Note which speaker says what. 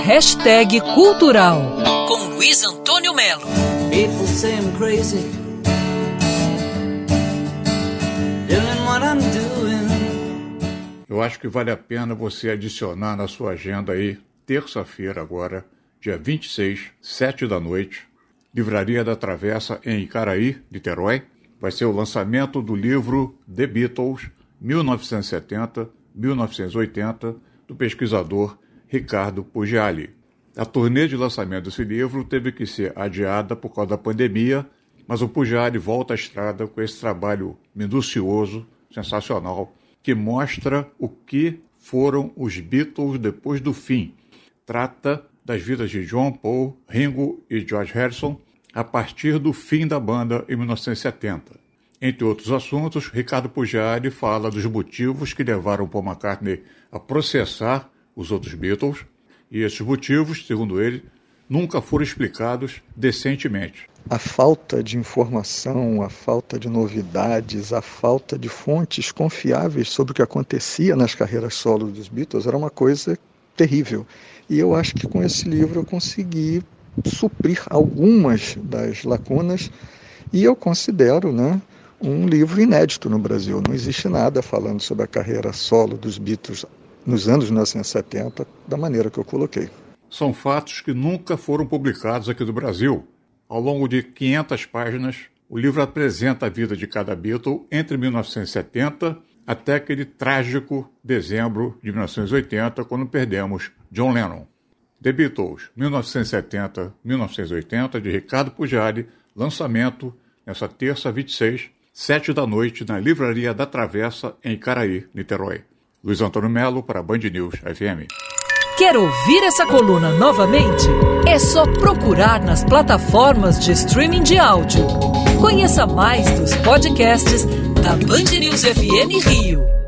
Speaker 1: Hashtag Cultural com Luiz Antônio Melo. People say I'm crazy.
Speaker 2: Doing what I'm doing. Eu acho que vale a pena você adicionar na sua agenda aí, terça-feira agora, dia 26, 7 da noite, Livraria da Travessa em Icaraí, Niterói. Vai ser o lançamento do livro The Beatles, 1970-1980, do pesquisador Ricardo Pugiali. A turnê de lançamento desse livro teve que ser adiada por causa da pandemia, mas o Pugiali volta à estrada com esse trabalho minucioso, sensacional, que mostra o que foram os Beatles depois do fim. Trata das vidas de John Paul, Ringo e George Harrison a partir do fim da banda em 1970. Entre outros assuntos, Ricardo Pugiali fala dos motivos que levaram Paul McCartney a processar os outros Beatles, e esses motivos, segundo ele, nunca foram explicados decentemente.
Speaker 3: A falta de informação, a falta de novidades, a falta de fontes confiáveis sobre o que acontecia nas carreiras solo dos Beatles era uma coisa terrível. E eu acho que com esse livro eu consegui suprir algumas das lacunas e eu considero, né, um livro inédito no Brasil. Não existe nada falando sobre a carreira solo dos Beatles nos anos 1970 da maneira que eu coloquei.
Speaker 2: São fatos que nunca foram publicados aqui do Brasil. Ao longo de 500 páginas, o livro apresenta a vida de cada Beatle entre 1970 até aquele trágico dezembro de 1980, quando perdemos John Lennon. The Beatles, 1970-1980, de Ricardo Pujari, lançamento nessa terça 26, sete da noite, na Livraria da Travessa, em Caraí, Niterói. Luiz Antônio Melo para Band News FM.
Speaker 1: Quer ouvir essa coluna novamente? É só procurar nas plataformas de streaming de áudio. Conheça mais dos podcasts da Band News FM Rio.